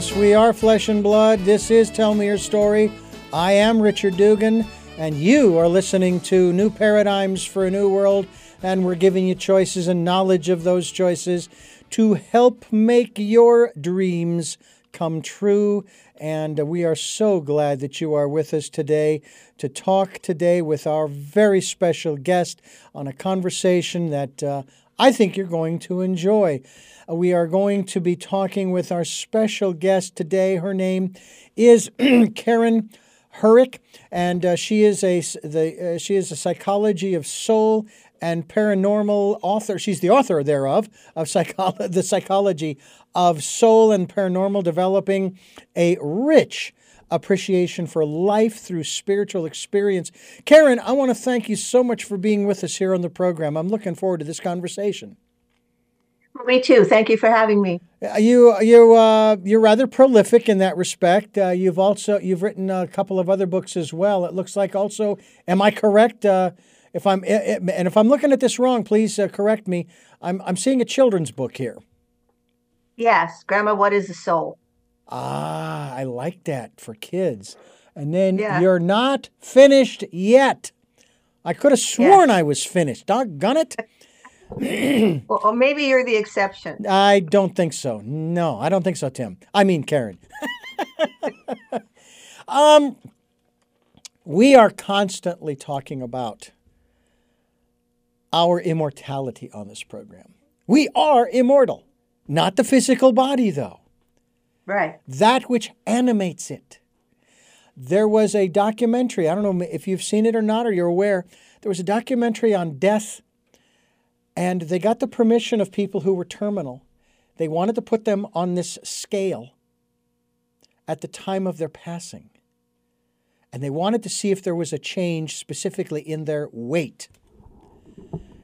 yes, we are flesh and blood. This is Tell Me Your Story. I am Richard Dugan, and you are listening to New Paradigms for a New World, and we're giving you choices and knowledge of those choices to help make your dreams come true. And we are so glad that you are with us today to talk today with our very special guest on a conversation that uh, I think you're going to enjoy. Uh, we are going to be talking with our special guest today. Her name is Karen Herrick, and uh, she is a the uh, she is a psychology of soul and paranormal author. She's the author thereof of psycho- the psychology of soul and paranormal, developing a rich appreciation for life through spiritual experience. Karen, I want to thank you so much for being with us here on the program. I'm looking forward to this conversation. Me too. Thank you for having me. Uh, you you uh, you're rather prolific in that respect. Uh, you've also you've written a couple of other books as well. It looks like also. Am I correct? Uh, if I'm and if I'm looking at this wrong, please uh, correct me. I'm I'm seeing a children's book here. Yes, Grandma. What is the soul? Ah, I like that for kids. And then yeah. you're not finished yet. I could have sworn yes. I was finished. Doggone it. well, or maybe you're the exception. I don't think so. No, I don't think so, Tim. I mean, Karen. um, we are constantly talking about our immortality on this program. We are immortal, not the physical body, though. Right. That which animates it. There was a documentary, I don't know if you've seen it or not, or you're aware, there was a documentary on death and they got the permission of people who were terminal. They wanted to put them on this scale at the time of their passing. And they wanted to see if there was a change specifically in their weight.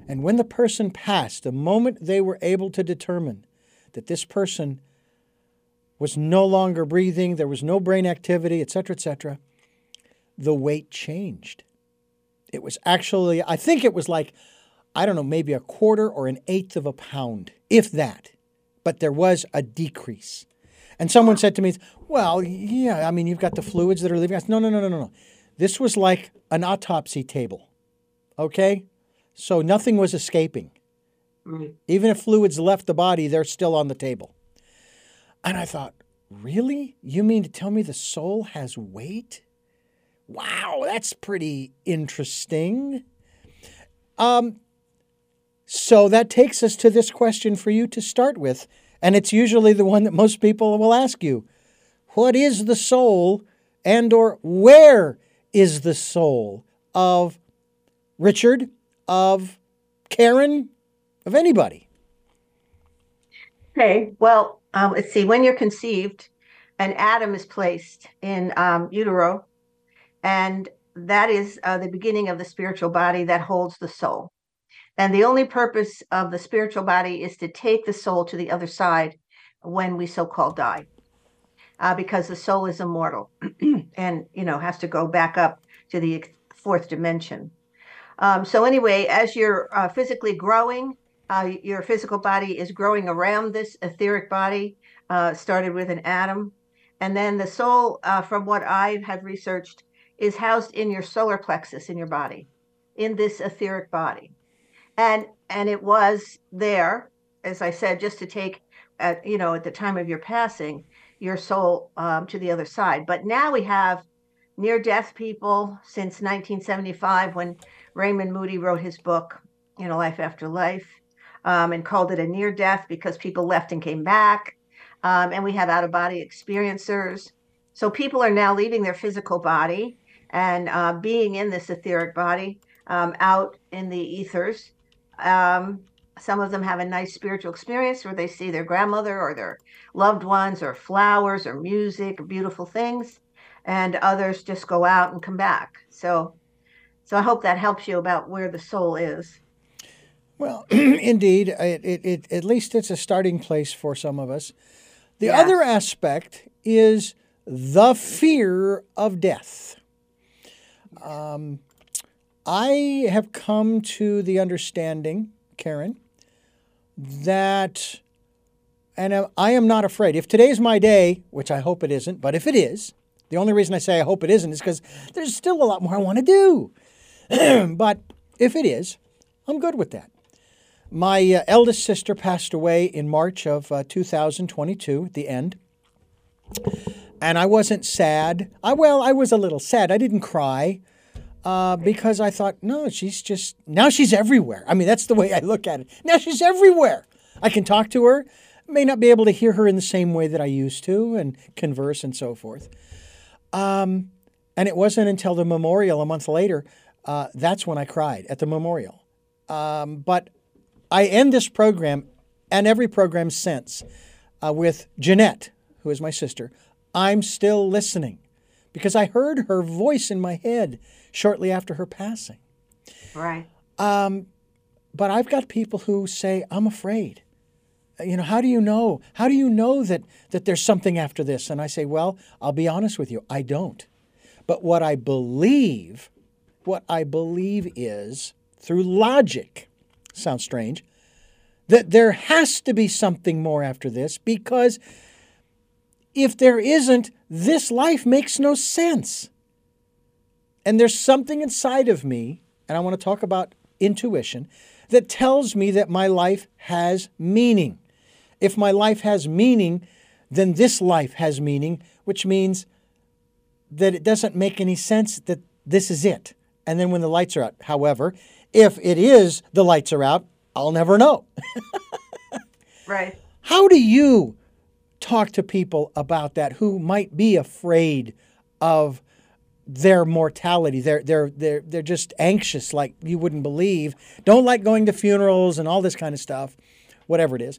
And when the person passed, the moment they were able to determine that this person was no longer breathing, there was no brain activity, etc., etc., the weight changed. It was actually, I think it was like I don't know, maybe a quarter or an eighth of a pound, if that. But there was a decrease. And someone said to me, Well, yeah, I mean, you've got the fluids that are leaving. I said, No, no, no, no, no. This was like an autopsy table. Okay? So nothing was escaping. Mm-hmm. Even if fluids left the body, they're still on the table. And I thought, Really? You mean to tell me the soul has weight? Wow, that's pretty interesting. Um, so that takes us to this question for you to start with, and it's usually the one that most people will ask you. What is the soul and or where is the soul of Richard, of Karen, of anybody? Okay, well, um, let's see. When you're conceived, an atom is placed in um, utero, and that is uh, the beginning of the spiritual body that holds the soul. And the only purpose of the spiritual body is to take the soul to the other side when we so called die, uh, because the soul is immortal and, you know, has to go back up to the fourth dimension. Um, so, anyway, as you're uh, physically growing, uh, your physical body is growing around this etheric body, uh, started with an atom. And then the soul, uh, from what I have researched, is housed in your solar plexus in your body, in this etheric body and and it was there as i said just to take at you know at the time of your passing your soul um, to the other side. But now we have near death people since 1975 when raymond moody wrote his book you know life after life um, and called it a near death because people left and came back. Um, and we have out of body experiencers. So people are now leaving their physical body and uh, being in this etheric body um, out in the ethers um, some of them have a nice spiritual experience where they see their grandmother or their loved ones or flowers or music or beautiful things and others just go out and come back. So so i hope that helps you about where the soul is. Well indeed it, it, it, at least it's a starting place for some of us. The yes. other aspect is the fear of death. Um, I have come to the understanding, Karen, that and I am not afraid. If today's my day, which I hope it isn't, but if it is, the only reason I say I hope it isn't is because there's still a lot more I want to do. but if it is, I'm good with that. My uh, eldest sister passed away in March of uh, 2022 at the end. And I wasn't sad. I well, I was a little sad. I didn't cry uh, because I thought, no, she's just now she's everywhere. I mean, that's the way I look at it. Now she's everywhere. I can talk to her. May not be able to hear her in the same way that I used to and converse and so forth. Um, and it wasn't until the memorial a month later uh, that's when I cried at the memorial. Um, but I end this program and every program since uh, with Jeanette, who is my sister. I'm still listening because I heard her voice in my head shortly after her passing. Right. Um, but I've got people who say, I'm afraid. You know, how do you know? How do you know that, that there's something after this? And I say, well, I'll be honest with you, I don't. But what I believe what I believe is, through logic, sounds strange, that there has to be something more after this because if there isn't, this life makes no sense. And there's something inside of me, and I want to talk about intuition, that tells me that my life has meaning. If my life has meaning, then this life has meaning, which means that it doesn't make any sense that this is it and then when the lights are out. However, if it is the lights are out, I'll never know. right. How do you talk to people about that who might be afraid of their mortality? They're they're they're they're just anxious like you wouldn't believe. Don't like going to funerals and all this kind of stuff, whatever it is.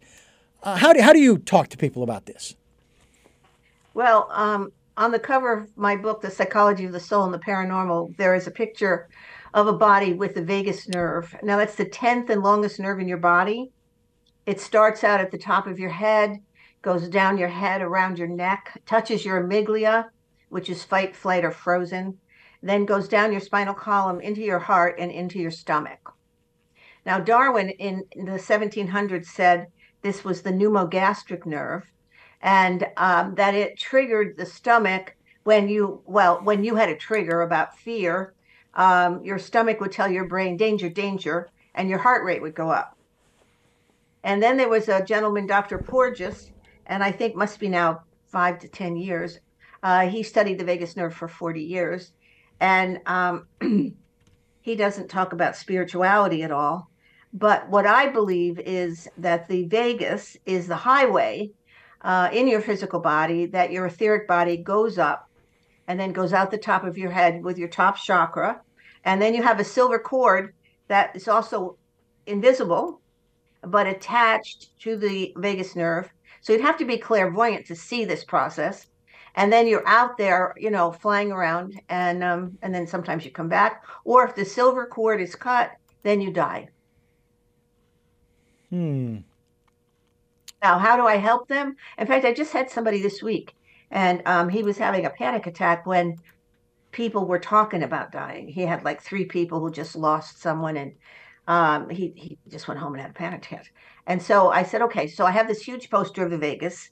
Uh, how do how do you talk to people about this? Well, um, on the cover of my book, The Psychology of the Soul and the Paranormal, there is a picture of a body with the vagus nerve. Now, that's the 10th and longest nerve in your body. It starts out at the top of your head, goes down your head, around your neck, touches your amygdala, which is fight, flight, or frozen, then goes down your spinal column into your heart and into your stomach. Now, Darwin in the 1700s said this was the pneumogastric nerve and um, that it triggered the stomach when you well when you had a trigger about fear um, your stomach would tell your brain danger danger and your heart rate would go up and then there was a gentleman dr porges and i think must be now five to ten years uh, he studied the vagus nerve for 40 years and um, he doesn't talk about spirituality at all but what i believe is that the vagus is the highway uh, in your physical body that your etheric body goes up and then goes out the top of your head with your top chakra. And then you have a silver cord that is also invisible, but attached to the vagus nerve. So you'd have to be clairvoyant to see this process. And then you're out there, you know, flying around, and um, and then sometimes you come back. Or if the silver cord is cut, then you die. Hmm. Now, how do I help them? In fact, I just had somebody this week, and um, he was having a panic attack when people were talking about dying. He had like three people who just lost someone, and um, he he just went home and had a panic attack. And so I said, okay, so I have this huge poster of the Vagus,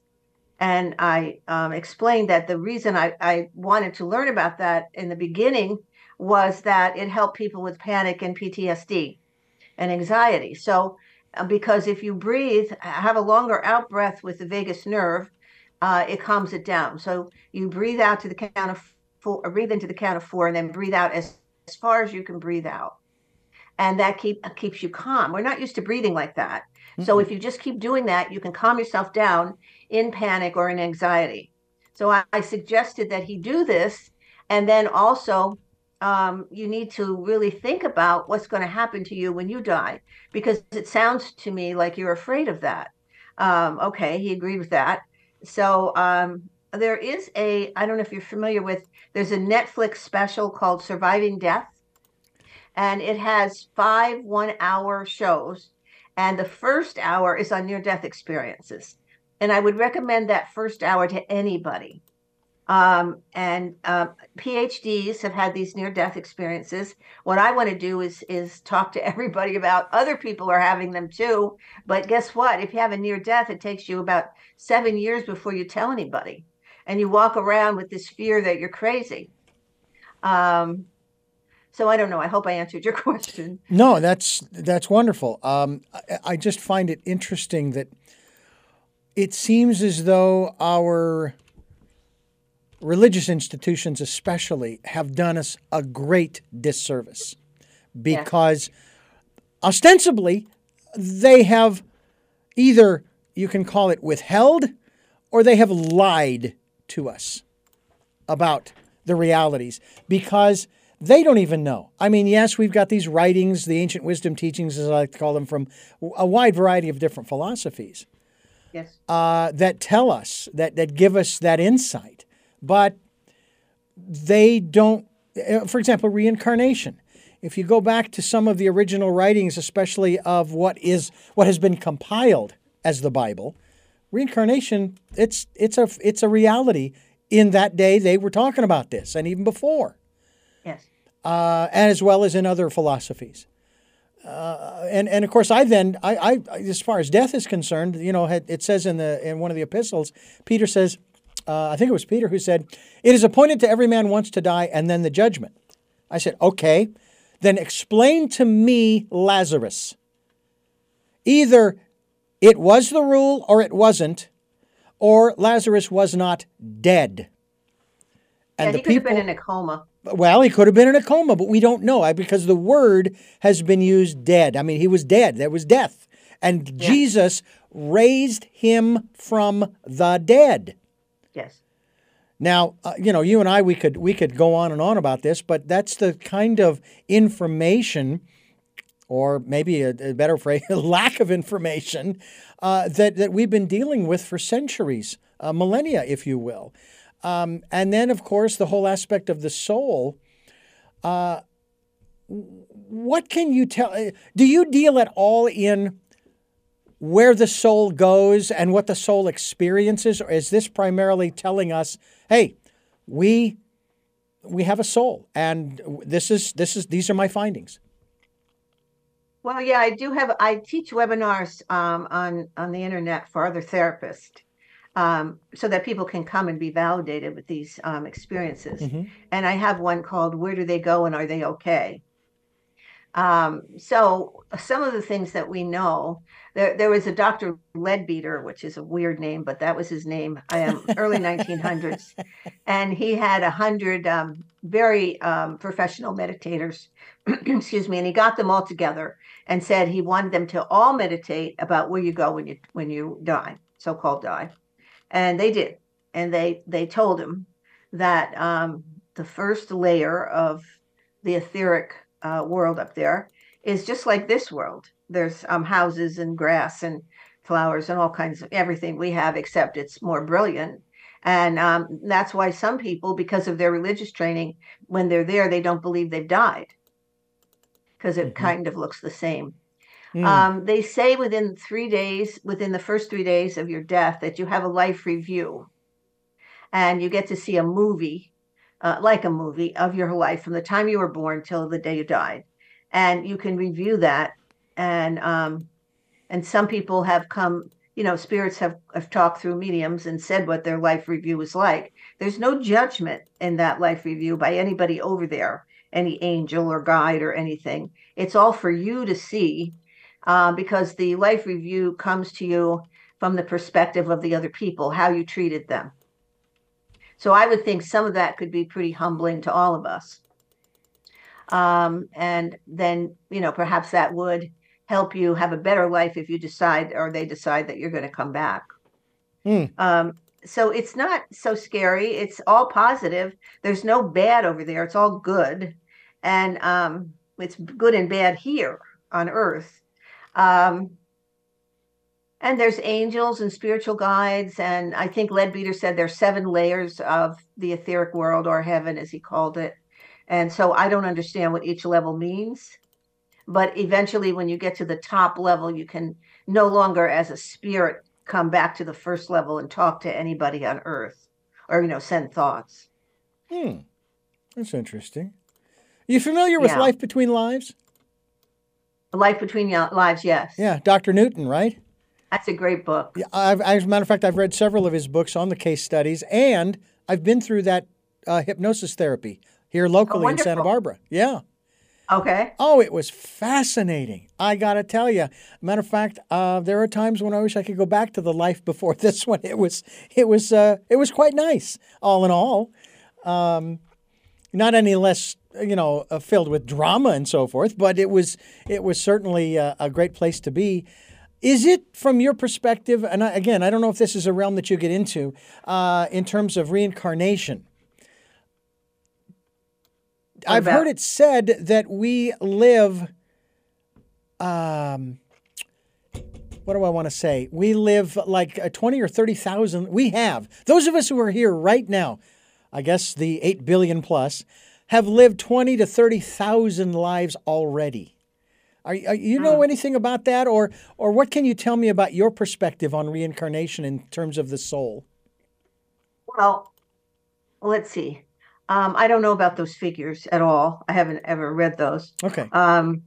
and I um, explained that the reason I, I wanted to learn about that in the beginning was that it helped people with panic and PTSD and anxiety. So uh, because if you breathe, have a longer out breath with the vagus nerve, uh, it calms it down. So you breathe out to the count of four, breathe into the count of four, and then breathe out as, as far as you can breathe out. And that keep, keeps you calm. We're not used to breathing like that. Mm-hmm. So if you just keep doing that, you can calm yourself down in panic or in anxiety. So I, I suggested that he do this. And then also um, you need to really think about what's going to happen to you when you die, because it sounds to me like you're afraid of that. Um, okay, he agreed with that. So um, there is a, I don't know if you're familiar with, there's a Netflix special called Surviving Death, and it has five one hour shows. And the first hour is on near death experiences. And I would recommend that first hour to anybody Um, and uh, PhDs have had these near-death experiences. What I want to do is is talk to everybody about other people are having them too. But guess what? If you have a near death, it takes you about seven years before you tell anybody, and you walk around with this fear that you're crazy. Um, so I don't know. I hope I answered your question. No, that's that's wonderful. Um, I, I just find it interesting that it seems as though our religious institutions, especially, have done us a great disservice because yeah. ostensibly they have either you can call it withheld or they have lied to us about the realities because they don't even know. I mean, yes, we've got these writings, the ancient wisdom teachings, as I like to call them, from a wide variety of different philosophies. Yes. Uh, that tell us, that, that give us that insight. But they don't, uh, for example, reincarnation. If you go back to some of the original writings, especially of what is what has been compiled as the Bible, reincarnation it's it's a it's a reality. In that day, they were talking about this, and even before. Uh, and as well as in other philosophies. Uh, and and of course, I then I, I as far as death is concerned, you know, it says in the in one of the epistles, Peter says, uh, I think it was Peter who said, "It is appointed to every man once to die, and then the judgment." I said, "Okay, then explain to me Lazarus. Either it was the rule or it wasn't, or Lazarus was not dead." And yeah, he could people, have been in a coma. Well, he could have been in a coma, but we don't know because the word has been used dead. I mean, he was dead. There was death. And yeah. Jesus raised him from the dead. Yes. Now, uh, you know, you and I, we could we could go on and on about this, but that's the kind of information, or maybe a, a better phrase, lack of information, uh, that that we've been dealing with for centuries, uh, millennia, if you will. Um, and then, of course, the whole aspect of the soul. Uh, what can you tell? Uh, do you deal at all in where the soul goes and what the soul experiences, or is this primarily telling us, hey, we we have a soul, and this is this is these are my findings? Well, yeah, I do have. I teach webinars um, on on the internet for other therapists, um, so that people can come and be validated with these um, experiences. Mm-hmm. And I have one called "Where Do They Go and Are They Okay?" Um, so some of the things that we know, there, there was a Dr. Leadbeater, which is a weird name, but that was his name, um, early 1900s, and he had a hundred um, very um, professional meditators, excuse me, and he got them all together and said he wanted them to all meditate about where you go when you when you die, so-called die and they did. And they they told him that um, the first layer of the etheric uh, world up there is just like this world. There's um, houses and grass and flowers and all kinds of everything we have except it's more brilliant. And um, that's why some people because of their religious training when they're there they don't believe they've died. Because it mm-hmm. kind of looks the same Mm. Um, they say within three days, within the first three days of your death, that you have a life review and you get to see a movie, uh, like a movie of your life from the time you were born till the day you died. And you can review that. And, um, and some people have come, you know, spirits have, have talked through mediums and said what their life review was like. There's no judgment in that life review by anybody over there, any angel or guide or anything. It's all for you to see uh, because the life review comes to you from the perspective of the other people, how you treated them. So I would think some of that could be pretty humbling to all of us. Um, and then, you know, perhaps that would help you have a better life if you decide or they decide that you're going to come back. Mm. Um, so it's not so scary. It's all positive. There's no bad over there. It's all good. And um, it's good and bad here on earth. Um, and there's angels and spiritual guides. And I think Leadbeater said there's seven layers of the etheric world or heaven, as he called it. And so I don't understand what each level means. But eventually, when you get to the top level, you can no longer, as a spirit, come back to the first level and talk to anybody on earth. or you know send thoughts. Hmm. That's interesting. Are you familiar with Yeah. Life Between Lives? Life Between Lives, yes. Yeah, Dr. Newton, right? That's a great book. Yeah, I've, as a matter of fact, I've read several of his books on the case studies, and I've been through that uh, hypnosis therapy here locally in Santa. Barbara. Yeah. Okay. Oh, it was fascinating. I got to tell you. Matter of fact, uh, there are times when I wish I could go back to the life before this one. It was, it was, uh, it was quite nice, all in all. Um, not any less, you know, uh, filled with drama and so forth, but it was, it was certainly uh, a great place to be. Is it from your perspective? And I, again, I don't know if this is a realm that you get into uh, in terms of reincarnation. I've about- heard it said that we live. Um, what do I want to say? We live like uh, twenty or thirty thousand. We have those of us who are here right now. I guess the eight billion plus have lived twenty to thirty thousand lives already. Are, are you know anything about that, or or what can you tell me about your perspective on reincarnation in terms of the soul? Well, let's see. Um, I don't know about those figures at all. I haven't ever read those. Okay. Um,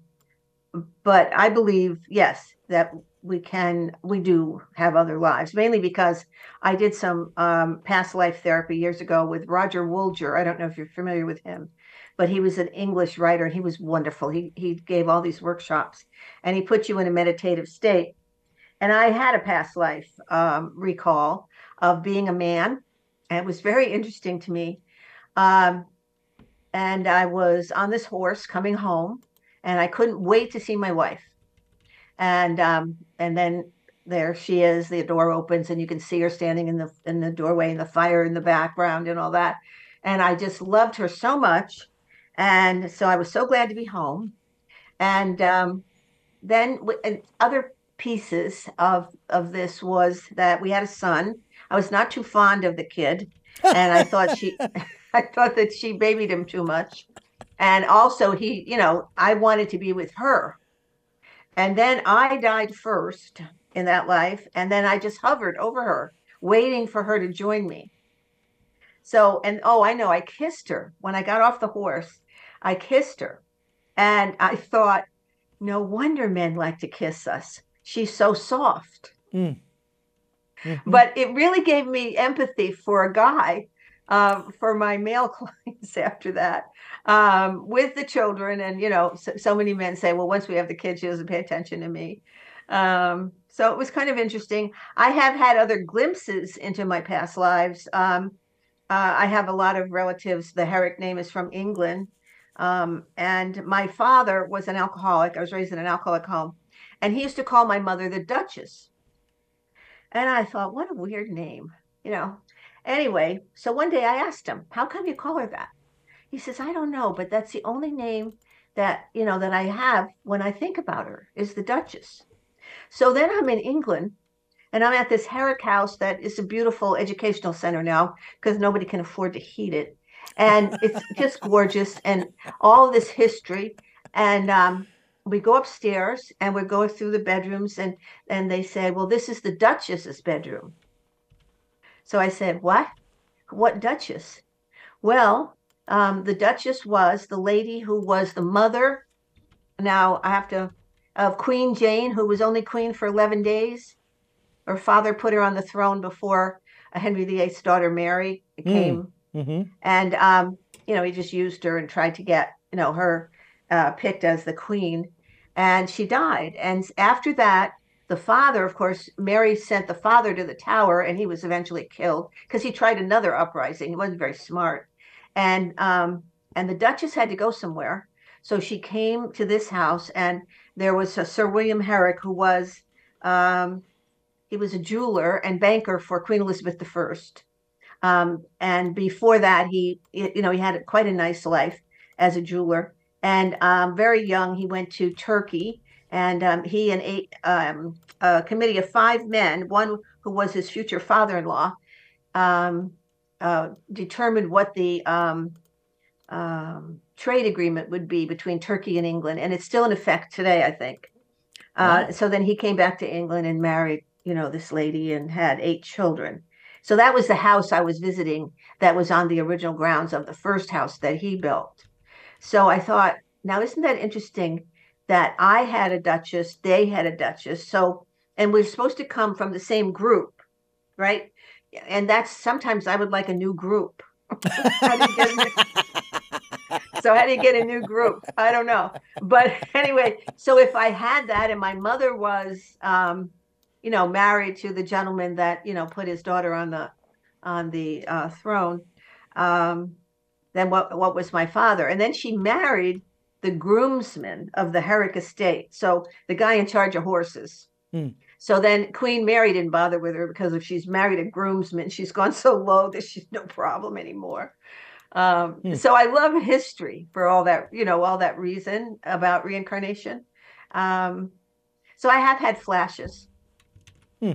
but I believe, yes, that we can, we do have other lives, mainly because I did some um, past life therapy years ago with Roger Woolger. I don't know if you're familiar with him, but he was an English writer and he was wonderful. He, he gave all these workshops and he put you in a meditative state. And I had a past life um, recall of being a man. And it was very interesting to me. Um, and I was on this horse coming home and I couldn't wait to see my wife. And um, and then there she is. The door opens, and you can see her standing in the in the doorway, and the fire in the background, and all that. And I just loved her so much, and so I was so glad to be home. And um, then and other pieces of of this was that we had a son. I was not too fond of the kid, and I thought she, I thought that she babied him too much and also he you know i wanted to be with her and then i died first in that life and then i just hovered over her waiting for her to join me. So and oh i know i kissed her. When i got off the horse i kissed her. And i thought no wonder men like to kiss us. She's so soft. Mhm. but it really gave me empathy for a guy um, for my male clients after that um, with the children. And you know so, so many men say well once we have the kids she doesn't pay attention to me. Um, so it was kind of interesting. I have had other glimpses into my past lives. Um, uh, i have a lot of relatives. The herrick name is from england. Um, and my father was an alcoholic. I was raised in an alcoholic home. And he used to call my mother the duchess. And i thought what a weird name you know Anyway, so one day I asked him, "How come you call her that?" He says, "I don't know, but that's the only name that, you know, that I have when I think about her is the Duchess." So then I'm in England and I'm at this Herrick house that is a beautiful educational center now because nobody can afford to heat it. And it's just gorgeous and all this history and um we go upstairs and we're going through the bedrooms and and they say, "Well, this is the Duchess's bedroom." So I said, What? What Duchess? Well, um, the Duchess was the lady who was the mother. Now I have to, of Queen Jane, who was only queen for 11 days. Her father put her on the throne before Henry VIII's daughter Mary came. hmm And, um, you know, he just used her and tried to get, you know, her uh, picked as the queen. And she died. And after that, the father, of course, Mary sent the father to the tower, and he was eventually killed because he tried another uprising. He wasn't very smart, and um, and the Duchess had to go somewhere, so she came to this house, and there was Sir William Herrick who was um, he was a jeweler and banker for Queen Elizabeth I, um, and before that, he you know he had quite a nice life as a jeweler, and um, very young he went to Turkey and um, he and eight, um, a committee of five men, one who was his future father-in-law, um, uh, determined what the um, um, trade agreement would be between Turkey and England, and it's still in effect today, I think. Uh, Wow. so then he came back to England and married, you know, this lady and had eight children. So that was the house I was visiting that was on the original grounds of the first house that he built. So I thought, now isn't that interesting that I had a duchess, they had a duchess. So, and we're supposed to come from the same group, right? And that's sometimes I would like a new group. so how do you get a new group? I don't know. But anyway, so if I had that and my mother was um, you know, married to the gentleman that, you know, put his daughter on the on the uh, throne, um, then what what was my father? And then she married the groomsman of the Herrick estate. So the guy in charge of horses. Hmm. So then Queen Mary didn't bother with her because if she's married a groomsman, she's gone so low that she's no problem anymore. Um, hmm. So I love history for all that, you know, all that reason about reincarnation. Um, so I have had flashes. Hmm.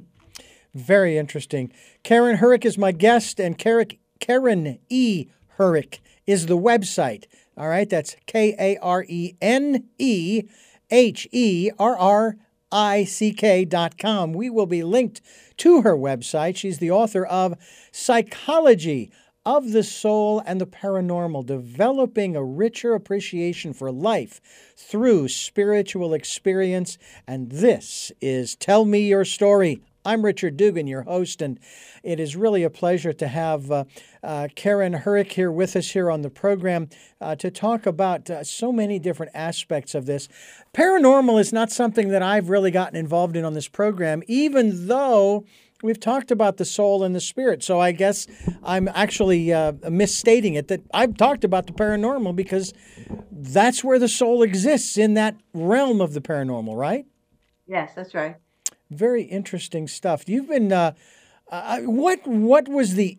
Very interesting. Karen Herrick is my guest, and Karen E. Herrick is the website. All right, that's K A R E N E H E R R I C K dot com. We will be linked to her website. She's the author of Psychology of the Soul and the Paranormal, developing a richer appreciation for life through spiritual experience. And this is Tell Me Your Story. I'm Richard Dugan, your host, and it is really a pleasure to have uh, uh, Karen Herrick here with us here on the program uh, to talk about uh, so many different aspects of this. Paranormal is not something that I've really gotten involved in on this program, even though we've talked about the soul and the spirit. So I guess I'm actually uh, misstating it that I've talked about the paranormal because that's where the soul exists in that realm of the paranormal, right? Yes, that's right. Very interesting stuff. You've been uh, uh, what what was the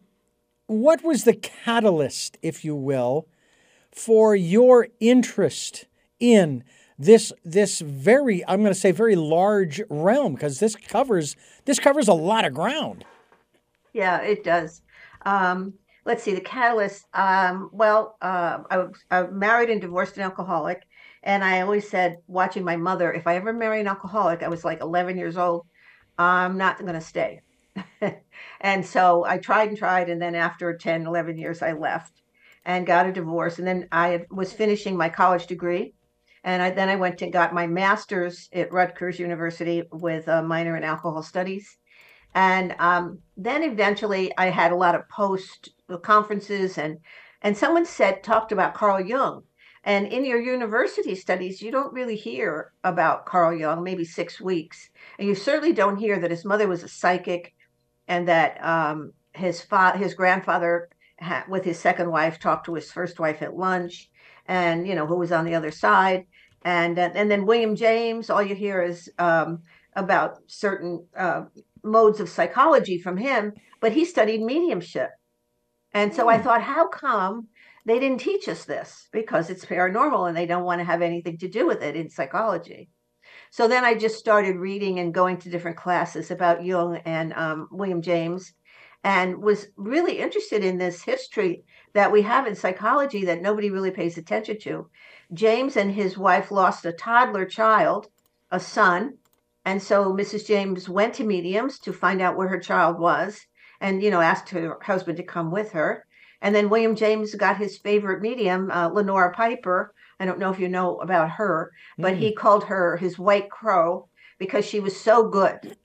what was the catalyst, if you will, for your interest in this this very I'm going to say very large realm because this covers this covers a lot of ground. Yeah, it does. Um, let's see the catalyst. Um, well, uh, I I married and divorced an alcoholic, and I always said, watching my mother, if I ever marry an alcoholic, I was like 11 years old, I'm not going to stay. and so I tried and tried. And then after 10, 11 years, I left and got a divorce. And then I was finishing my college degree. And I, then I went and got my master's at Rutgers University with a minor in alcohol studies. And um, then eventually I had a lot of post conferences and and someone said talked about Carl Jung and in your university studies, you don't really hear about Carl Jung, maybe six weeks. And you certainly don't hear that his mother was a psychic and that um, his, fa- his grandfather, ha- with his second wife, talked to his first wife at lunch and, you know, who was on the other side. And, uh, and then William James, all you hear is um, about certain uh, modes of psychology from him, but he studied mediumship. And so. I hmm. thought, how come they didn't teach us this because it's paranormal and they don't want to have anything to do with it in psychology. So then I just started reading and going to different classes about Jung and um, William James and was really interested in this history that we have in psychology that nobody really pays attention to. James and his wife lost a toddler child, a son, and so Mrs. James went to mediums to find out where her child was and you know asked her husband to come with her and then William James got his favorite medium, uh, Lenora Piper. I don't know if you know about her, but mm. he called her his white crow because she was so good.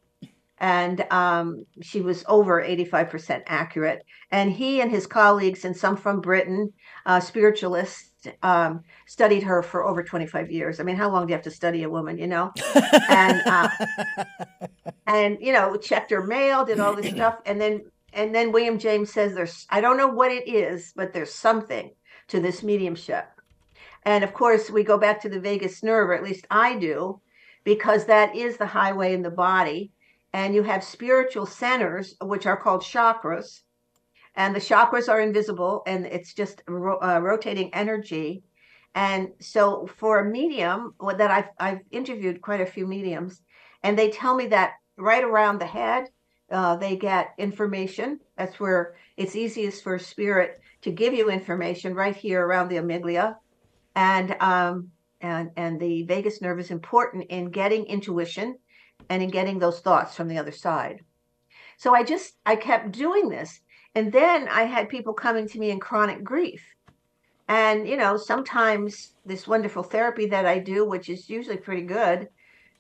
And um, she was over 85% accurate. And he and his colleagues, and some from Britain, uh, spiritualists, um, studied her for over 25 years. I mean, how long do you have to study a woman, you know? and, uh, and, you know, checked her mail, did all this stuff. And then and then William James says there's I don't know what it is, but there's something to this mediumship. And of course, we go back to the vagus nerve, or at least I do, because that is the highway in the body. And you have spiritual centers, which are called chakras. And the chakras are invisible and it's just ro- uh, rotating energy. And so, for a medium that I've, I've interviewed quite a few mediums, and they tell me that right around the head, uh, they get information. That's where it's easiest for spirit to give you information right here around the amygdala, and um, and and the vagus nerve is important in getting intuition and in getting those thoughts from the other side. So I just I kept doing this. And then I had people coming to me in chronic grief. And you know, sometimes this wonderful therapy that I do, which is usually pretty good,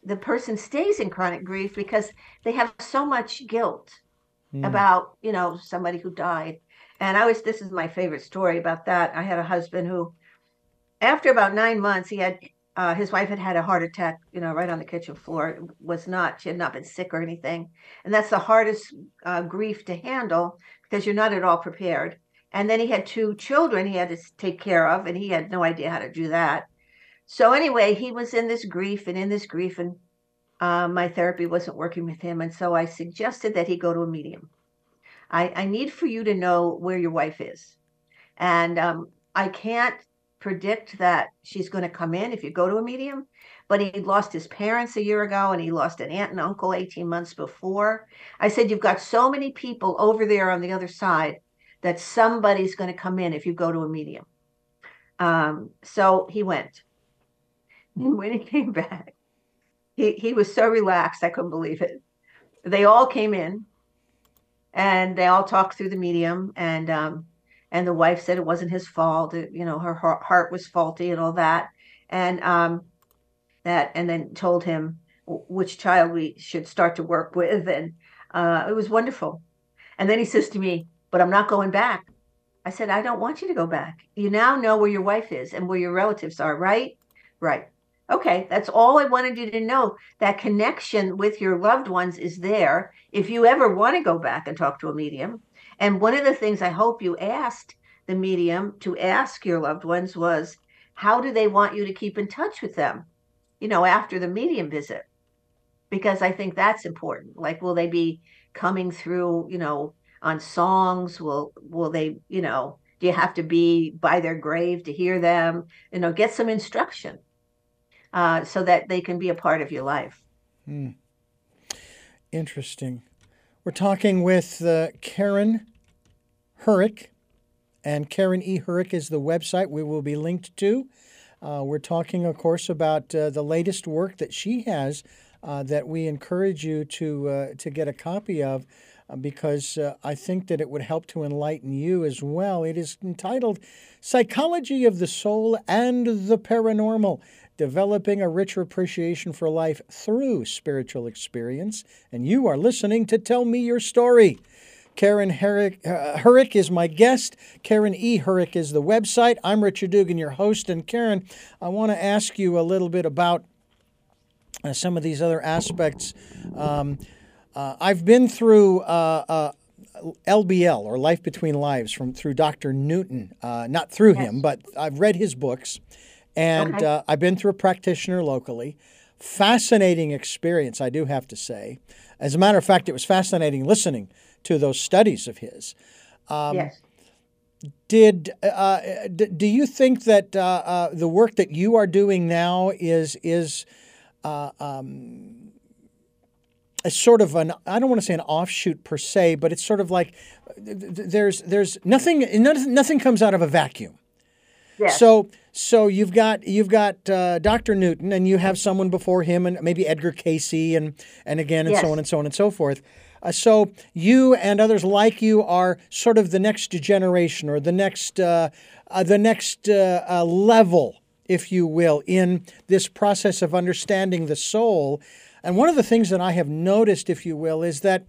the person stays in chronic grief because they have so much guilt mm. about, you know, somebody who died. And I was this is my favorite story about that. I had a husband who after about 9 months he had uh, his wife had had a heart attack, you know, right on the kitchen floor. It was not, she had not been sick or anything. And that's the hardest uh, grief to handle because you're not at all prepared. And then he had two children he had to take care of, and he had no idea how to do that. So, anyway, he was in this grief and in this grief, and uh, my therapy wasn't working with him. And so I suggested that he go to a medium. I, I need for you to know where your wife is. And um, I can't predict that she's going to come in if you go to a medium. But he lost his parents a year ago and he lost an aunt and uncle 18 months before. I said, You've got so many people over there on the other side that somebody's going to come in if you go to a medium. Um, so he went. And when he came back, he, he was so relaxed, I couldn't believe it. They all came in and they all talked through the medium. And um, and the wife said it wasn't his fault it, you know her heart was faulty and all that. And um that and then told him which child we should start to work with and uh, it was wonderful. And then he says to me but i'm not going back. I said i don't want you to go back. You now know where your wife is and where your relatives are right? Right okay that's all i wanted you to know that connection with your loved ones is there if you ever want to go back and talk to a medium and one of the things I hope you asked the medium to ask your loved ones was, how do they want you to keep in touch with them, you know, after the medium visit? Because I think that's important. Like, will they be coming through, you know, on songs? Will will they, you know, do you have to be by their grave to hear them? You know, get some instruction uh, so that they can be a part of your life. Hmm. Interesting. We're talking with uh, Karen Herrick, and Karen E. Herrick is the website we will be linked to. Uh, we're talking, of course, about uh, the latest work that she has uh, that we encourage you to uh, to get a copy of because uh, I think that it would help to enlighten you as well. It is entitled Psychology of the Soul and the Paranormal developing a richer appreciation for life through spiritual experience. And you are listening to Tell Me Your Story. Karen Herrick, uh, is my guest. Karen E. Herrick is the website. I'm Richard Dugan, your host. And Karen, I want to ask you a little bit about uh, some of these other aspects. Um, uh, I've been through LBL uh, uh, or Life Between Lives from through Dr. Newton, uh, not through him, but I've read his books. And okay. uh, I've been through a practitioner locally. Fascinating experience, I do have to say. As a matter of fact, it was fascinating listening to those studies of his. Um, yes. Did uh, d- do you think that uh, uh, the work that you are doing now is is uh, um, a sort of an I don't want to say an offshoot per se, but it's sort of like there's there's nothing nothing comes out of a vacuum. Yes. So so you've got you've got uh, Dr. Newton, and you have someone before him, and maybe Edgar Cayce, and and again, and yes. so on and so on and so forth. Uh, so you and others like you are sort of the next generation, or the next uh, uh the next uh, uh, level, if you will, in this process of understanding the soul. And one of the things that I have noticed, if you will, is that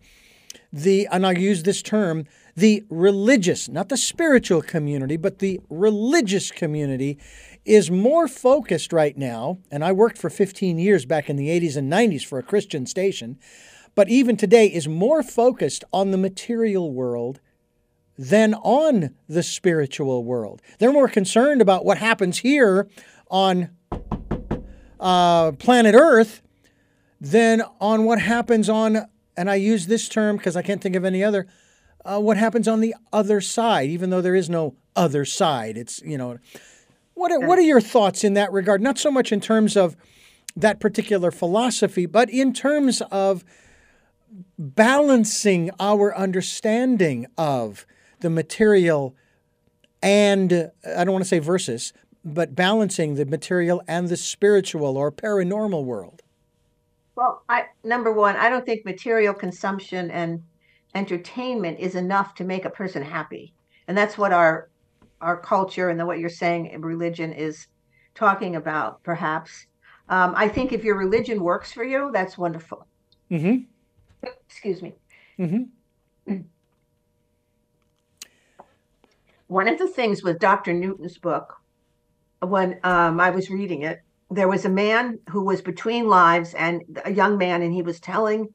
the and I'll use this term the religious, not the spiritual community, but the religious community is more focused right now. And I worked for 15 years back in the 80s and 90s for a Christian station, but even today is more focused on the material world than on the spiritual world. They're more concerned about what happens here on uh, planet Earth than on what happens on, and I use this term because I can't think of any other, uh, what happens on the other side, even though there is no other side. It's, you know, what what are your thoughts in that regard? Not so much in terms of that particular philosophy, but in terms of balancing our understanding of the material and, I don't want to say versus, but balancing the material and the spiritual or paranormal world. Well, I number one, I don't think material consumption and entertainment is enough to make a person happy. And that's what our our culture and the, what you're saying religion is talking about, perhaps. Um, I think if your religion works for you, that's wonderful. Mm-hmm. Excuse me. Mm-hmm. One of the things with Dr. Newton's book, when um, I was reading it, there was a man who was between lives and a young man, and he was telling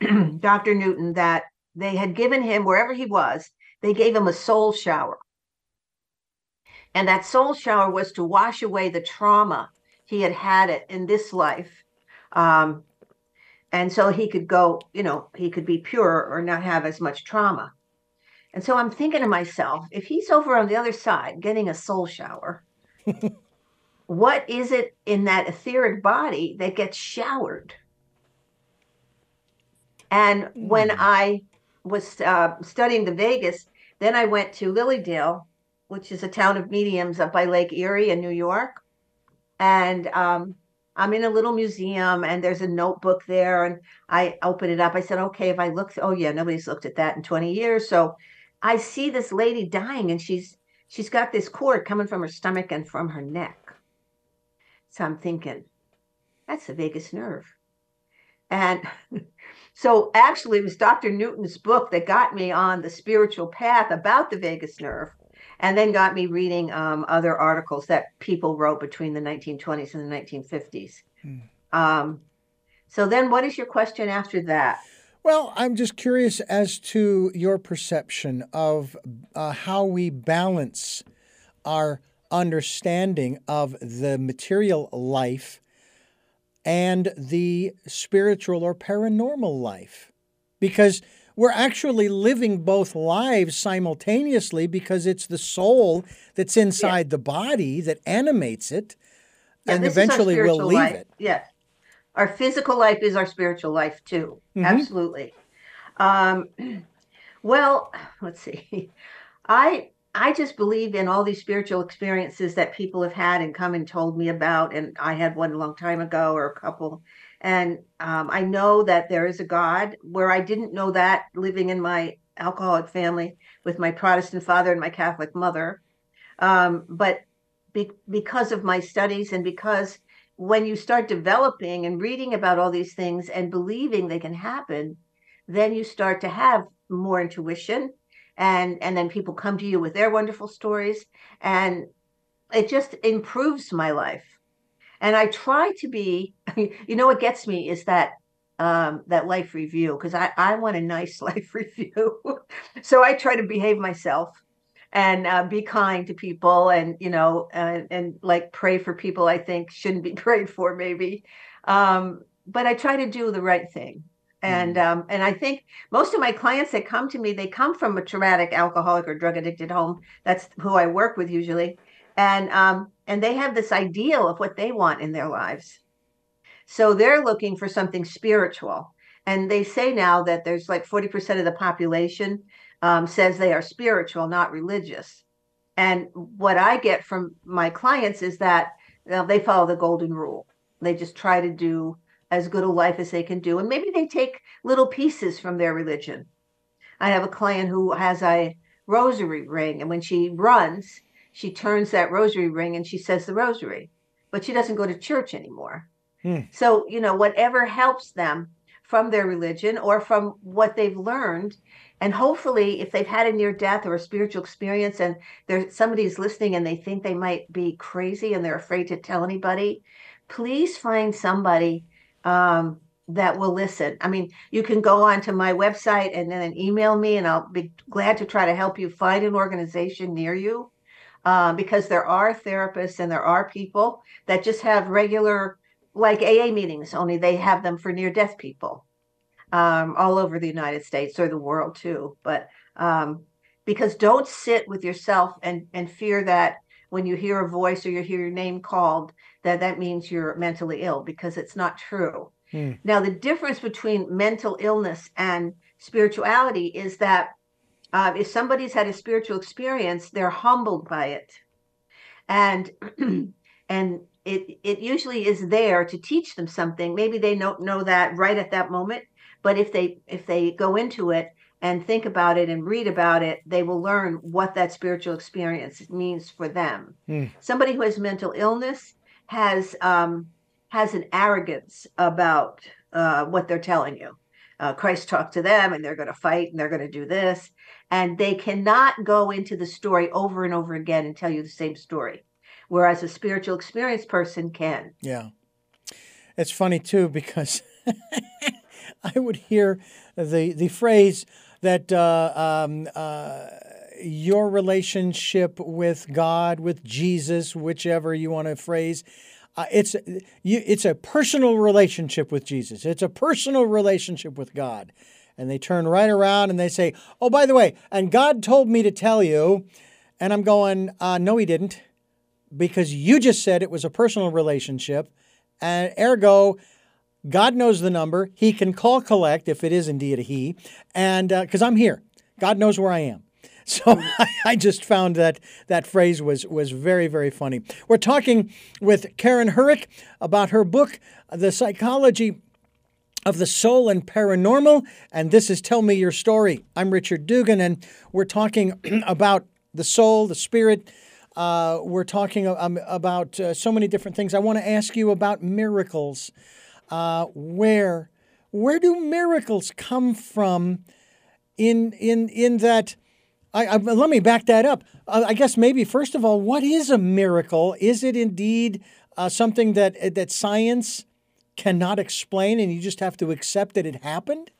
Dr. Newton that they had given him, wherever he was, they gave him a soul shower. And that soul shower was to wash away the trauma he had had it in this life. Um, and so he could go, you know, he could be pure or not have as much trauma. And so I'm thinking to myself, if he's over on the other side getting a soul shower, what is it in that etheric body that gets showered? And mm. when hmm. I was uh, studying the vagus, then I went to Lily Dale, which is a town of mediums up by Lake Erie in New York. And um, I'm in a little museum and there's a notebook there. And I open it up. I said, okay, if I look, oh, yeah, nobody's looked at that in 20 years. So I see this lady dying and she's she's got this cord coming from her stomach and from her neck. So I'm thinking, that's the vagus nerve. And so actually, it was Dr. Newton's book that got me on the spiritual path about the vagus nerve, and then got me reading um, other articles that people wrote between the 1920s and the 1950s. Hmm. Um, so then, what is your question after that? Well, I'm just curious as to your perception of uh, how we balance our understanding of the material life and the spiritual or paranormal life. Because we're actually living both lives simultaneously because it's the soul that's inside yeah. the body that animates it yeah, and eventually we'll leave life. it. Yes our physical life is our spiritual life too. Mm-hmm. Absolutely. Um, well, let's see. I I just believe in all these spiritual experiences that people have had and come and told me about. And I had one a long time ago or a couple. And um, I know that there is a God where I didn't know that living in my alcoholic family with my Protestant father and my Catholic mother. Um, but be- because of my studies and because when you start developing and reading about all these things and believing they can happen, then you start to have more intuition and and then people come to you with their wonderful stories and it just improves my life. And i try to be you know what gets me is that um, that life review because I, I want a nice life review. So i try to behave myself and uh, be kind to people and you know and, and like pray for people i think shouldn't be prayed for maybe. Um, but i try to do the right thing and mm. um, and i think most of my clients that come to me they come from a traumatic alcoholic or drug addicted home that's who i work with usually and um, and they have this ideal of what they want in their lives so they're looking for something spiritual and they say now that there's like 40% of the population um, says they are spiritual, not religious. And what I get from my clients is that you know, they follow the golden rule. They just try to do as good a life as they can do. And maybe they take little pieces from their religion. I have a client who has a rosary ring, and when she runs, she turns that rosary ring and she says the rosary, but she doesn't go to church anymore. Hmm. So, you know, whatever helps them from their religion or from what they've learned and hopefully if they've had a near death or a spiritual experience and there's somebody's listening and they think they might be crazy and they're afraid to tell anybody please find somebody um, that will listen i mean you can go onto my website and then email me and i'll be glad to try to help you find an organization near you uh, because there are therapists and there are people that just have regular like aa meetings only they have them for near death people um, all over the United States or the world too. But um, because don't sit with yourself and and fear that when you hear a voice or you hear your name called that that means you're mentally ill because it's not true. Hmm. Now the difference between mental illness and spirituality is that uh, if somebody's had a spiritual experience, they're humbled by it, and and it it usually is there to teach them something. Maybe they don't know that right at that moment, but if they if they go into it and think about it and read about it, they will learn what that spiritual experience means for them. Mm. Somebody who has mental illness has um, has an arrogance about uh, what they're telling you. Uh, Christ talked to them, and they're going to fight, and they're going to do this, and they cannot go into the story over and over again and tell you the same story, whereas a spiritual experience person can. Yeah, it's funny too because I would hear the the phrase that uh, um, uh, your relationship with God, with Jesus, whichever you want to phrase, uh, it's you, it's a personal relationship with Jesus. It's a personal relationship with God. And they turn right around and they say, "Oh, by the way, and God told me to tell you," and I'm going, uh, "No, He didn't, because you just said it was a personal relationship, and ergo." God knows the number. He can call collect if it is indeed a he, and because uh, I'm here, God knows where I am. So I, I just found that that phrase was was very very funny. We're talking with Karen Herrick about her book, The Psychology of the Soul and Paranormal, and this is Tell Me Your Story. I'm Richard Dugan, and we're talking about the soul, the spirit. Uh, we're talking um, about uh, so many different things. I want to ask you about miracles. Uh, where where do miracles come from? In in in that I, I, let me back that up. Uh, I guess maybe first of all, what is a miracle? Is it indeed uh, something that uh, that science cannot explain, and you just have to accept that it happened?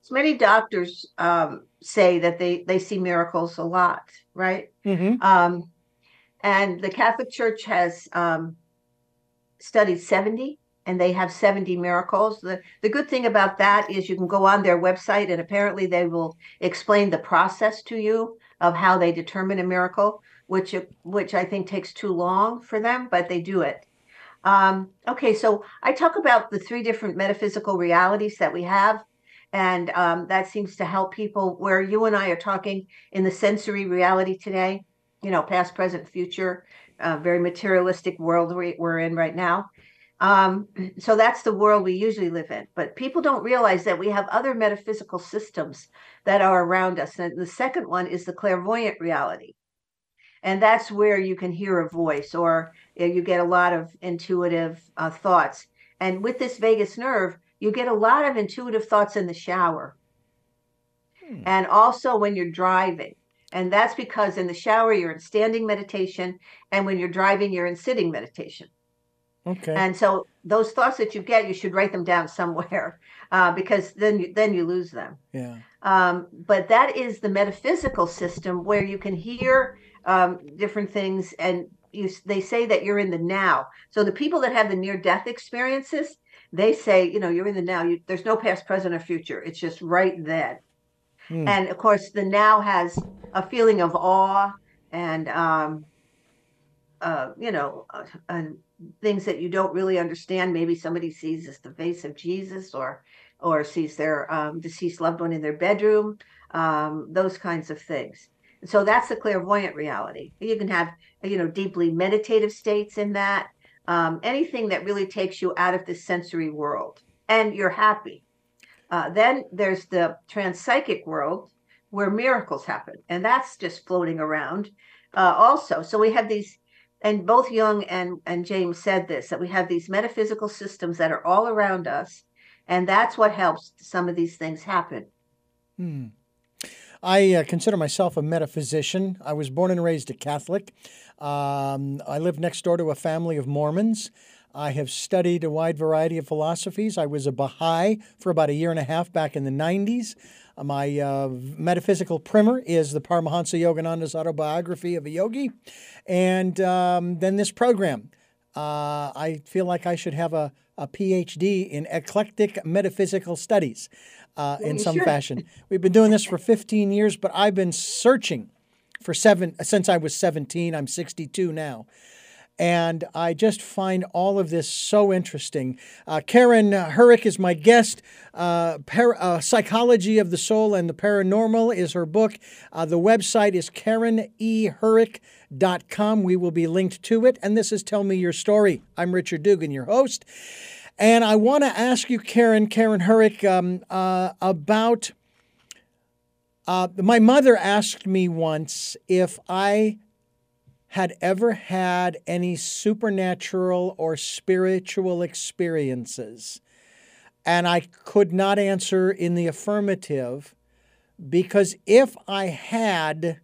So many doctors um, say that they they see miracles a lot, right? Mm-hmm. Um, and the Catholic Church has um, studied seventy and they have 70 miracles. The, the good thing about that is you can go on their website and apparently they will explain the process to you of how they determine a miracle, which which I think takes too long for them, but they do it. Um, okay, so I talk about the three different metaphysical realities that we have, and um, that seems to help people. Where you and I are talking in the sensory reality today, you know, past, present, future, uh, very materialistic world we're in right now. Um, so that's the world we usually live in. But people don't realize that we have other metaphysical systems that are around us. And the second one is the clairvoyant reality. And that's where you can hear a voice or you get a lot of intuitive uh, thoughts. And with this vagus nerve, you get a lot of intuitive thoughts in the shower. Hmm. And also when you're driving. And that's because in the shower, you're in standing meditation. And when you're driving, you're in sitting meditation. Okay. And so those thoughts that you get, you should write them down somewhere uh, because then you, then you lose them. Yeah. Um, but that is the metaphysical system where you can hear um, different things, and you they say that you're in the now. So the people that have the near death experiences, they say, you know, you're in the now. You, there's no past, present, or future. It's just right then. Hmm. And of course, the now has a feeling of awe and um, uh, you know, uh, things that you don't really understand. Maybe somebody sees as the face of Jesus, or or sees their um, deceased loved one in their bedroom. Um, those kinds of things. So that's the clairvoyant reality. You can have you know deeply meditative states in that. Um, anything that really takes you out of the sensory world, and you're happy. Uh, then there's the transpsychic world where miracles happen, and that's just floating around. Uh, also, so we have these and both Jung and, and James said this that we have these metaphysical systems that are all around us, and that's what helps some of these things happen. Hmm. I uh, consider myself a metaphysician. I was born and raised a Catholic. Um, I live next door to a family of Mormons. I have studied a wide variety of philosophies. I was a Baha'i for about a year and a half back in the 90s. Uh, my uh, metaphysical primer is the Paramahansa Yogananda's autobiography of a yogi. And um, then this program. Uh, I feel like I should have a, a PhD in eclectic metaphysical studies uh, in some fashion. We've been doing this for 15 years, but I've been searching for seven since I was 17. I'm 62 now. And I just find all of this so interesting. Uh, Karen Herrick is my guest. Uh, para, uh, Psychology of the Soul and the Paranormal is her book. Uh, the website is KarenEHerrick.com. We will be linked to it. And this is Tell Me Your Story. I'm Richard Dugan, your host. And I want to ask you, Karen, Karen Herrick, um, uh, about Uh, my mother asked me once if I had ever had any supernatural or spiritual experiences. And I could not answer in the affirmative because if I had,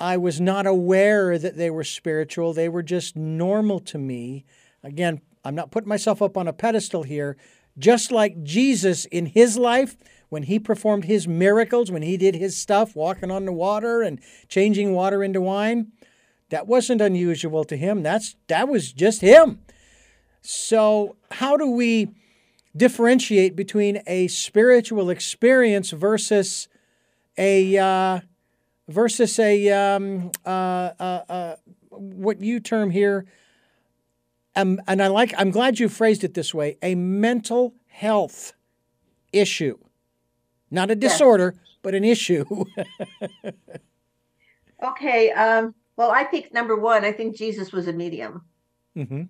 I was not aware that they were spiritual. They were just normal to me. Again, I'm not putting myself up on a pedestal here. Just like Jesus in his life, when he performed his miracles, when he did his stuff, walking on the water and changing water into wine, that wasn't unusual to him. That's that was just him. So, how do we differentiate between a spiritual experience versus a uh, versus a um, uh, uh, uh what you term here? Um, and I like. I'm glad you phrased it this way: a mental health issue, not a disorder, yes. but an issue. okay. Um, well, I think number one, I think Jesus was a medium, mm-hmm.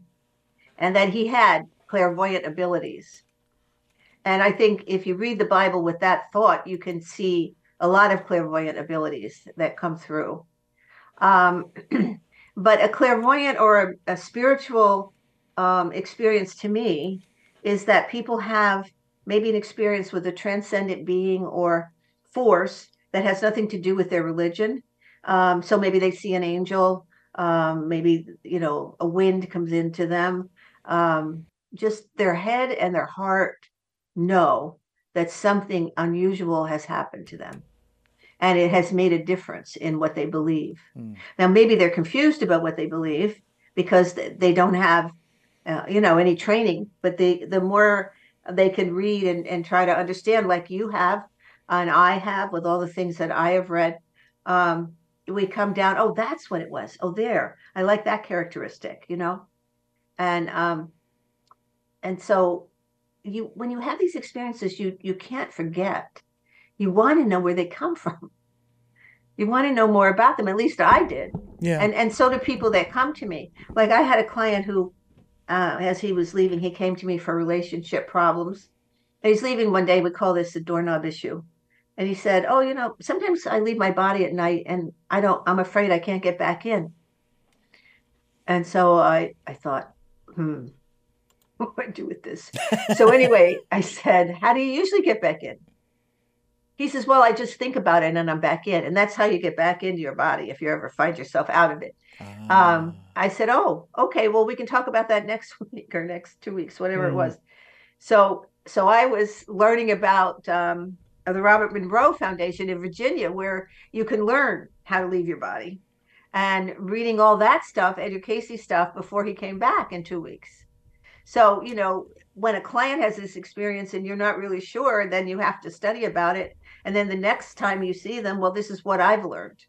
and that he had clairvoyant abilities. And I think if you read the Bible with that thought, you can see a lot of clairvoyant abilities that come through. Um, but a clairvoyant or a, a spiritual um, experience to me is that people have maybe an experience with a transcendent being or force that has nothing to do with their religion um, so maybe they see an angel. Um, maybe you know a wind comes into them. Um, just their head and their heart know that something unusual has happened to them, and it has made a difference in what they believe. Mm. Now maybe they're confused about what they believe because they don't have uh, you know any training. But the the more they can read and, and try to understand, like you have and I have with all the things that I have read. Um, we come down oh that's what it was. Oh there. I like that characteristic you know? And um and so you when you have these experiences you you can't forget. You want to know where they come from. You want to know more about them at least i did. Yeah. And and so do people that come to me. Like i had a client who uh, as he was leaving he came to me for relationship problems. And he's leaving one day we call this the doorknob issue and he said, "Oh, you know, sometimes I leave my body at night, and I don't. I'm afraid I can't get back in." And so I, I thought, hmm, what do I do with this? so anyway, I said, "How do you usually get back in?" He says, "Well, I just think about it, and then I'm back in, and that's how you get back into your body if you ever find yourself out of it." Ah. Um, I said, "Oh, okay. Well, we can talk about that next week or next two weeks, whatever mm. it hmm. was." So, so I was learning about. Um, of the Robert Monroe Foundation in Virginia, where you can learn how to leave your body and reading all that stuff, Edgar Cayce stuff, before he came back in two weeks. So, you know, when a client has this experience and you're not really sure, then you have to study about it. And then the next time you see them, well, this is what I've learned.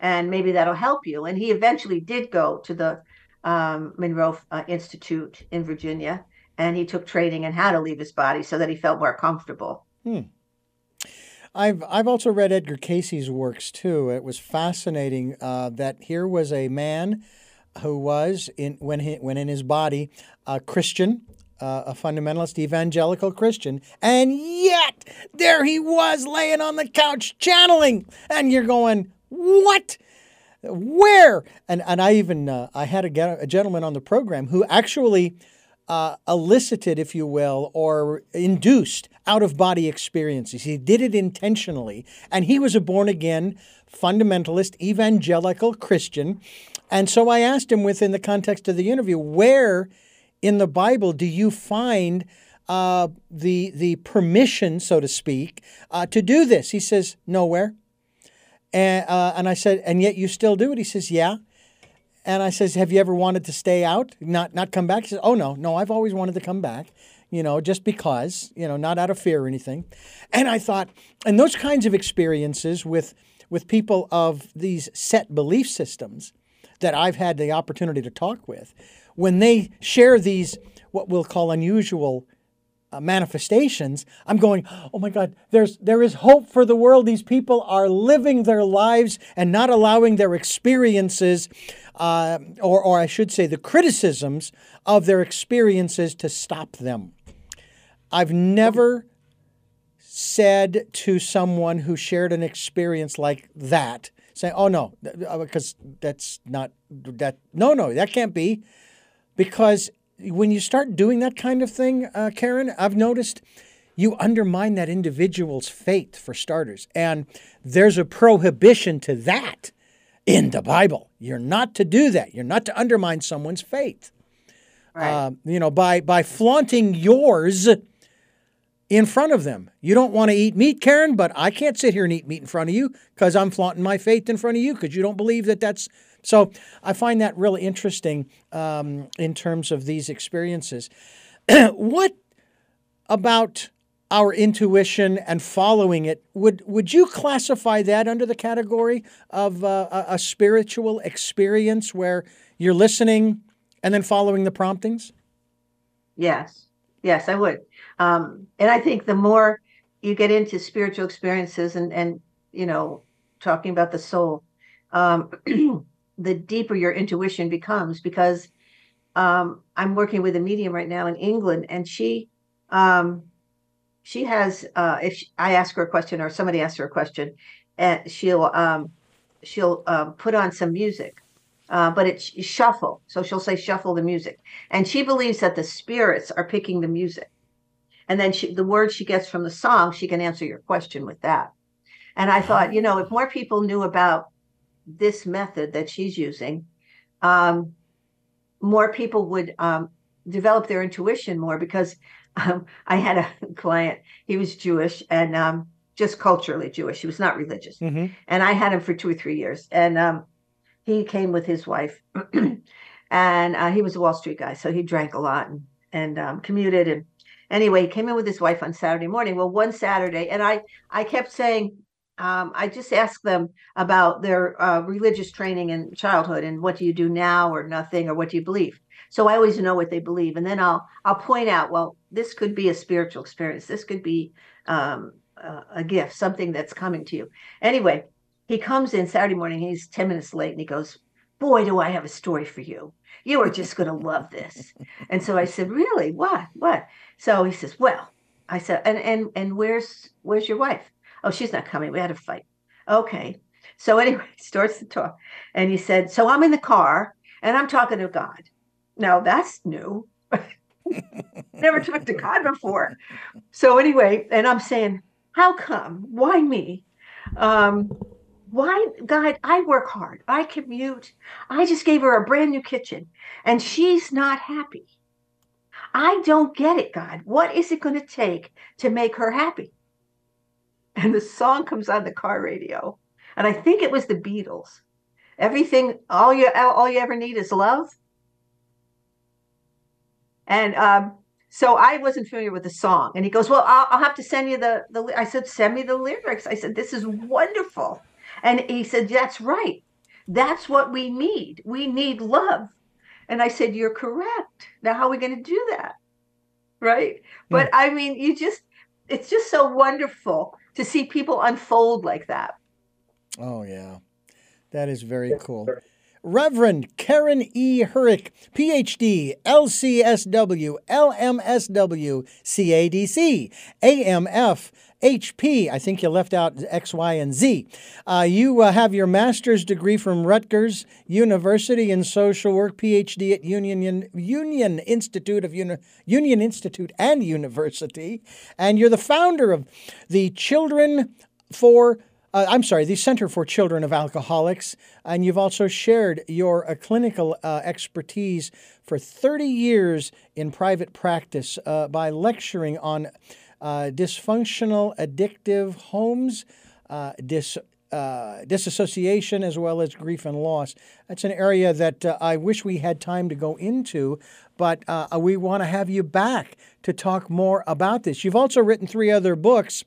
And maybe that'll help you. And he eventually did go to the um, Monroe uh, Institute in Virginia and he took training in how to leave his body so that he felt more comfortable. Hmm. I've I've also read Edgar Cayce's works too. It was fascinating uh, that here was a man who was in when he, when in his body a Christian, uh, a fundamentalist evangelical Christian, and yet there he was laying on the couch channeling, and you're going what? Where? And and I even uh, I had a, a gentleman on the program who actually uh, elicited, if you will, or induced out of body experiences. He did it intentionally. And he was a born again, fundamentalist, evangelical Christian. And so I asked him within the context of the interview, where in the Bible do you find uh, the, the permission, so to speak, uh, to do this? He says, nowhere. And, uh, and I said, and yet you still do it? He says, yeah. And I says, "Have you ever wanted to stay out, not not come back?" She says, "Oh no, no, I've always wanted to come back." You know, just because, you know, not out of fear or anything. And I thought, and those kinds of experiences with with people of these set belief systems that I've had the opportunity to talk with, when they share these what we'll call unusual uh, manifestations, I'm going, oh my God, there's there is hope for the world. These people are living their lives and not allowing their experiences, uh, or or I should say, the criticisms of their experiences to stop them. I've never said to someone who shared an experience like that, saying, "Oh no, because uh, that's not that. No, no, that can't be," because when you start doing that kind of thing, uh, Karen, I've noticed you undermine that individual's faith for starters, and there's a prohibition to that in the Bible. You're not to do that. You're not to undermine someone's faith. Right. Uh, you know, by by flaunting yours in front of them. You don't want to eat meat, Karen, but I can't sit here and eat meat in front of you because I'm flaunting my faith in front of you because you don't believe that that's. So I find that really interesting um, in terms of these experiences. what about our intuition and following it would would you classify that under the category of uh, a, a spiritual experience where you're listening and then following the promptings? Yes, yes, I would. Um, and I think the more you get into spiritual experiences and and you know talking about the soul, um, the deeper your intuition becomes. Because um, I'm working with a medium right now in England, and she um, she has uh, if she, I ask her a question or somebody asks her a question, and she'll um, she'll um, put on some music uh, but it's shuffle. So she'll say shuffle the music, and she believes that the spirits are picking the music, and then she, the words she gets from the song, she can answer your question with that. And I thought, you know, if more people knew about this method that she's using, um, more people would um, develop their intuition more. Because um, I had a client, he was Jewish and um, just culturally Jewish. He was not religious, mm-hmm. and I had him for two or three years, and um, he came with his wife, and uh, he was a Wall Street guy, so he drank a lot and and um, commuted. And anyway, he came in with his wife on Saturday morning. Well, one Saturday, and I I kept saying. Um, I just asked them about their uh, religious training in childhood and what do you do now or nothing or what do you believe. So I always know what they believe, and then I'll I'll point out, well, this could be a spiritual experience. This could be um, a, a gift, something that's coming to you. Anyway, he comes in Saturday morning, he's 10 minutes late, and he goes, Boy, do I have a story for you. You are just going to love this. And so I said, Really? What? What? So he says, Well, I said, and and and where's where's your wife? Oh, she's not coming. We had a fight. Okay. So anyway, starts to talk. And he said, So I'm in the car and I'm talking to God. Now that's new. Never talked to God before. So anyway, and I'm saying, How come? Why me? Um, why god i work hard i commute i just gave her a brand new kitchen and she's not happy i don't get it god what is it going to take to make her happy and the song comes on the car radio and i think it was the beatles everything all you all you ever need is love and um so I wasn't familiar with the song. And he goes, Well, I'll, I'll, have to send you the, the. I said, Send me the lyrics. I said, This is wonderful. And he said, That's right. That's what we need. We need love. And I said, You're correct. Now, how are we going to do that? Right. Mm. But I mean, you just, it's just so wonderful to see people unfold like that. Oh, yeah. That is very cool. Reverend Karen E. Herrick, PhD, LCSW, LMSW, CADC, AMF, HP. I think you left out X, Y, and Z. Uh, you uh, have your master's degree from Rutgers University in social work, PhD at Union Union Institute of Uni- Union Institute and University, and you're the founder of the Children for uh, I'm sorry, the Center for Children of Alcoholics, and you've also shared your uh, clinical uh, expertise for 30 years in private practice uh, by lecturing on uh, dysfunctional, addictive homes, uh, dis, disassociation, as well as grief and loss. That's an area that I wish we had time to go into, but we want to have you back to talk more about this. You've also written three other books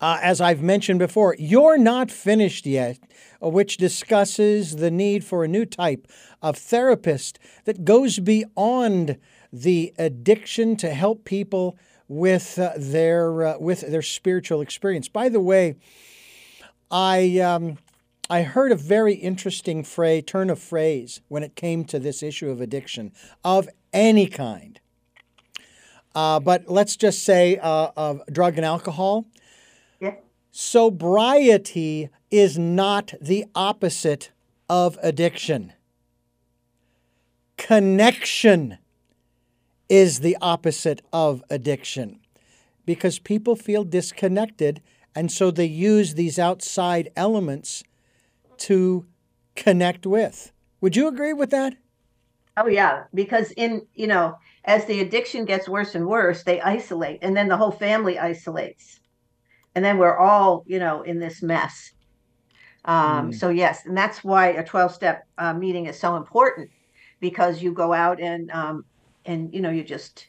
uh, as I've mentioned before, You're Not Finished Yet, uh, which discusses the need for a new type of therapist that goes beyond the addiction to help people with uh, their uh, with their spiritual experience. By the way, I um, I heard a very interesting phrase, turn of phrase when it came to this issue of addiction of any kind. uh, but let's just say uh, of drug and alcohol. Sobriety is not the opposite of addiction. Connection is the opposite of addiction because people feel disconnected and so they use these outside elements to connect with. Would you agree with that? Oh yeah, because in you know, as the addiction gets worse and worse, they isolate, and then the whole family isolates, and then we're all you know in this mess. Um, mm. So yes, and that's why a twelve-step uh, meeting is so important because you go out and um, and you know you just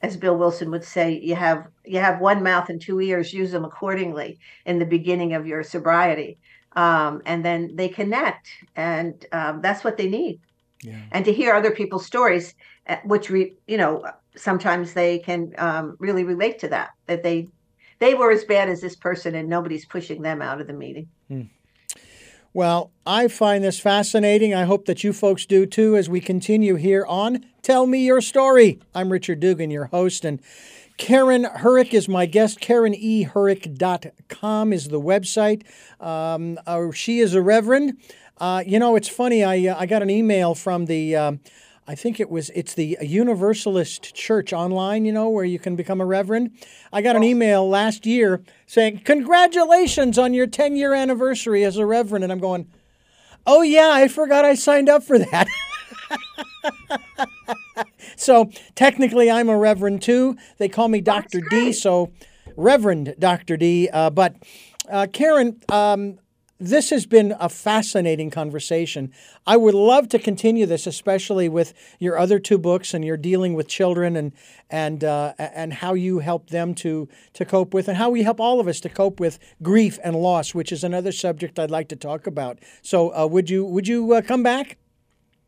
as Bill Wilson would say, you have you have one mouth and two ears. Use them accordingly in the beginning of your sobriety, um, and then they connect, and um, that's what they need. Yeah. And to hear other people's stories, uh, which we, you know, sometimes they can um, really relate to that. That they they were as bad as this person, and nobody's pushing them out of the meeting. Hmm. Well, I find this fascinating. I hope that you folks do too as we continue here on Tell Me Your Story. I'm Richard Dugan, your host, and Karen Herrick is my guest. KarenEHerrick.com is the website. Um, uh, she is a reverend. Uh, you know, it's funny. I, uh, I got an email from the. I think it was it's the Universalist Church online, you know, where you can become a reverend. I got an email last year saying, "Congratulations on your 10-year anniversary as a reverend." And I'm going, "Oh yeah, I forgot I signed up for that." so, technically I'm a reverend too. They call me Dr. D, so Reverend Dr. D, uh, but uh, Karen, um, this has been a fascinating conversation. I would love to continue this, especially with your other two books and you're dealing with children and and uh, and how you help them to to cope with, and how we help all of us to cope with grief and loss, which is another subject I'd like to talk about. So, uh, would you would you uh, come back?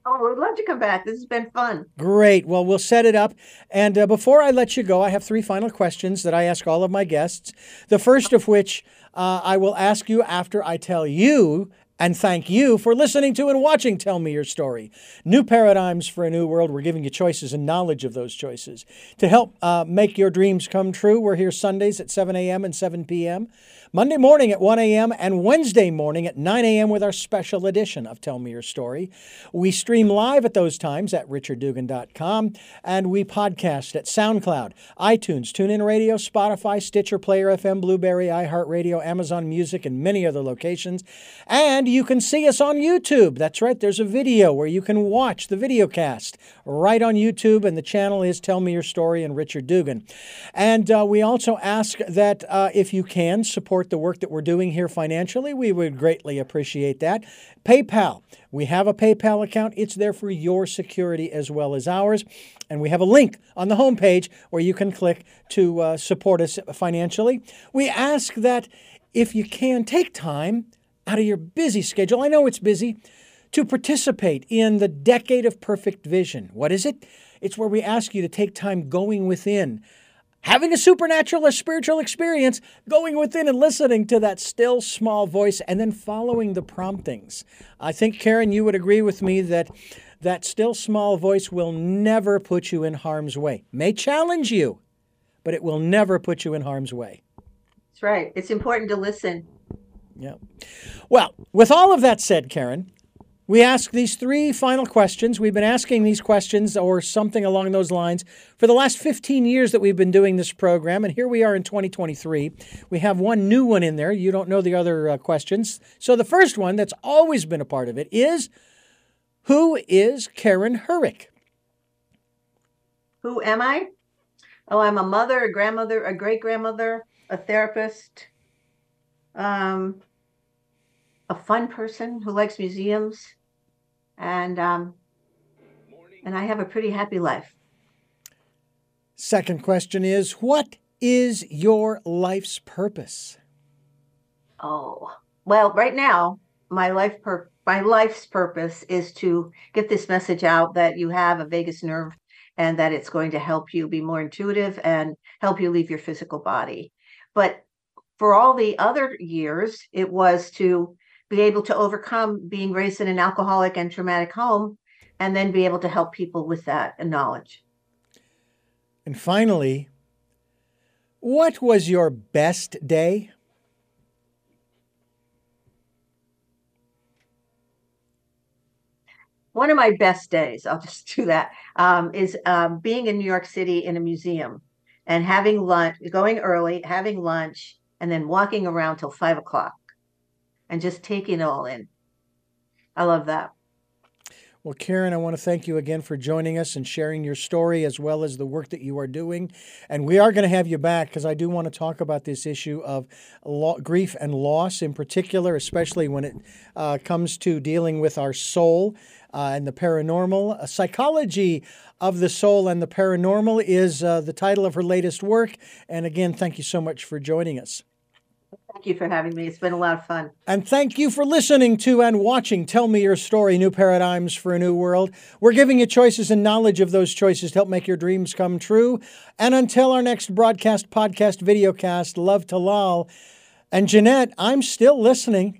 Oh, we'd love to come back. This has been fun. Great. Well, we'll set it up. And uh, before I let you go, I have three final questions that I ask all of my guests. The first of which uh, I will ask you after I tell you and thank you for listening to and watching Tell Me Your Story. New paradigms for a new world. We're giving you choices and knowledge of those choices. To help uh, make your dreams come true, we're here Sundays at 7 a.m. and 7 p.m. Monday morning at 1 a.m. and Wednesday morning at 9 a.m. with our special edition of Tell Me Your Story. We stream live at those times at richarddugan.com and we podcast at SoundCloud, iTunes, TuneIn Radio, Spotify, Stitcher, Player FM, Blubrry, iHeartRadio, Amazon Music, and many other locations. And you can see us on YouTube. That's right, there's a video where you can watch the video cast right on YouTube, and the channel is Tell Me Your Story and Richard Dugan. And uh, we also ask that uh, if you can support support the work that we're doing here financially, we would greatly appreciate that. PayPal. We have a PayPal account. It's there for your security as well as ours. And we have a link on the homepage where you can click to uh, support us financially. We ask that if you can, take time out of your busy schedule. I know it's busy to participate in the Decade of Perfect Vision. What is it? It's where we ask you to take time going within having a supernatural or spiritual experience, going within and listening to that still small voice and then following the promptings. I think, Karen, you would agree with me that that still small voice will never put you in harm's way. May challenge you, but it will never put you in harm's way. That's right. It's important to listen. Yeah. Well, with all of that said, Karen, we ask these three final questions. We've been asking these questions or something along those lines for the last 15 years that we've been doing this program, and here we are in 2023. We have one new one in there. You don't know the other uh, questions. So the first one that's always been a part of it is Who is Karen Herrick? Who am I? Oh, I'm a mother, a grandmother, a great grandmother, a therapist, um, a fun person who likes museums and um, and I have a pretty happy life. Second question is what is your life's purpose? Oh, well, right now my life pur- my life's purpose is to get this message out that you have a vagus nerve and that it's going to help you be more intuitive and help you leave your physical body. But for all the other years, it was to be able to overcome being raised in an alcoholic and traumatic home and then be able to help people with that knowledge And finally, what was your best day? One of my best days, I'll just do that, um, is um, being in New York City in a museum and having lunch, going early, having lunch, and then walking around till five o'clock and just taking it all in. I love that. Well, Karen, I want to thank you again for joining us and sharing your story as well as the work that you are doing. And we are going to have you back because I do want to talk about this issue of lo- grief and loss in particular, especially when it uh, comes to dealing with our soul uh, and the paranormal. A psychology of the soul and the paranormal is uh, the title of her latest work. And again, thank you so much for joining us. Thank you for having me. It's been a lot of fun. And thank you for listening to and watching Tell Me Your Story New Paradigms for a New World. We're giving you choices and knowledge of those choices to help make your dreams come true. And until our next broadcast, podcast, videocast, love to Lal. And Jeanette, I'm still listening.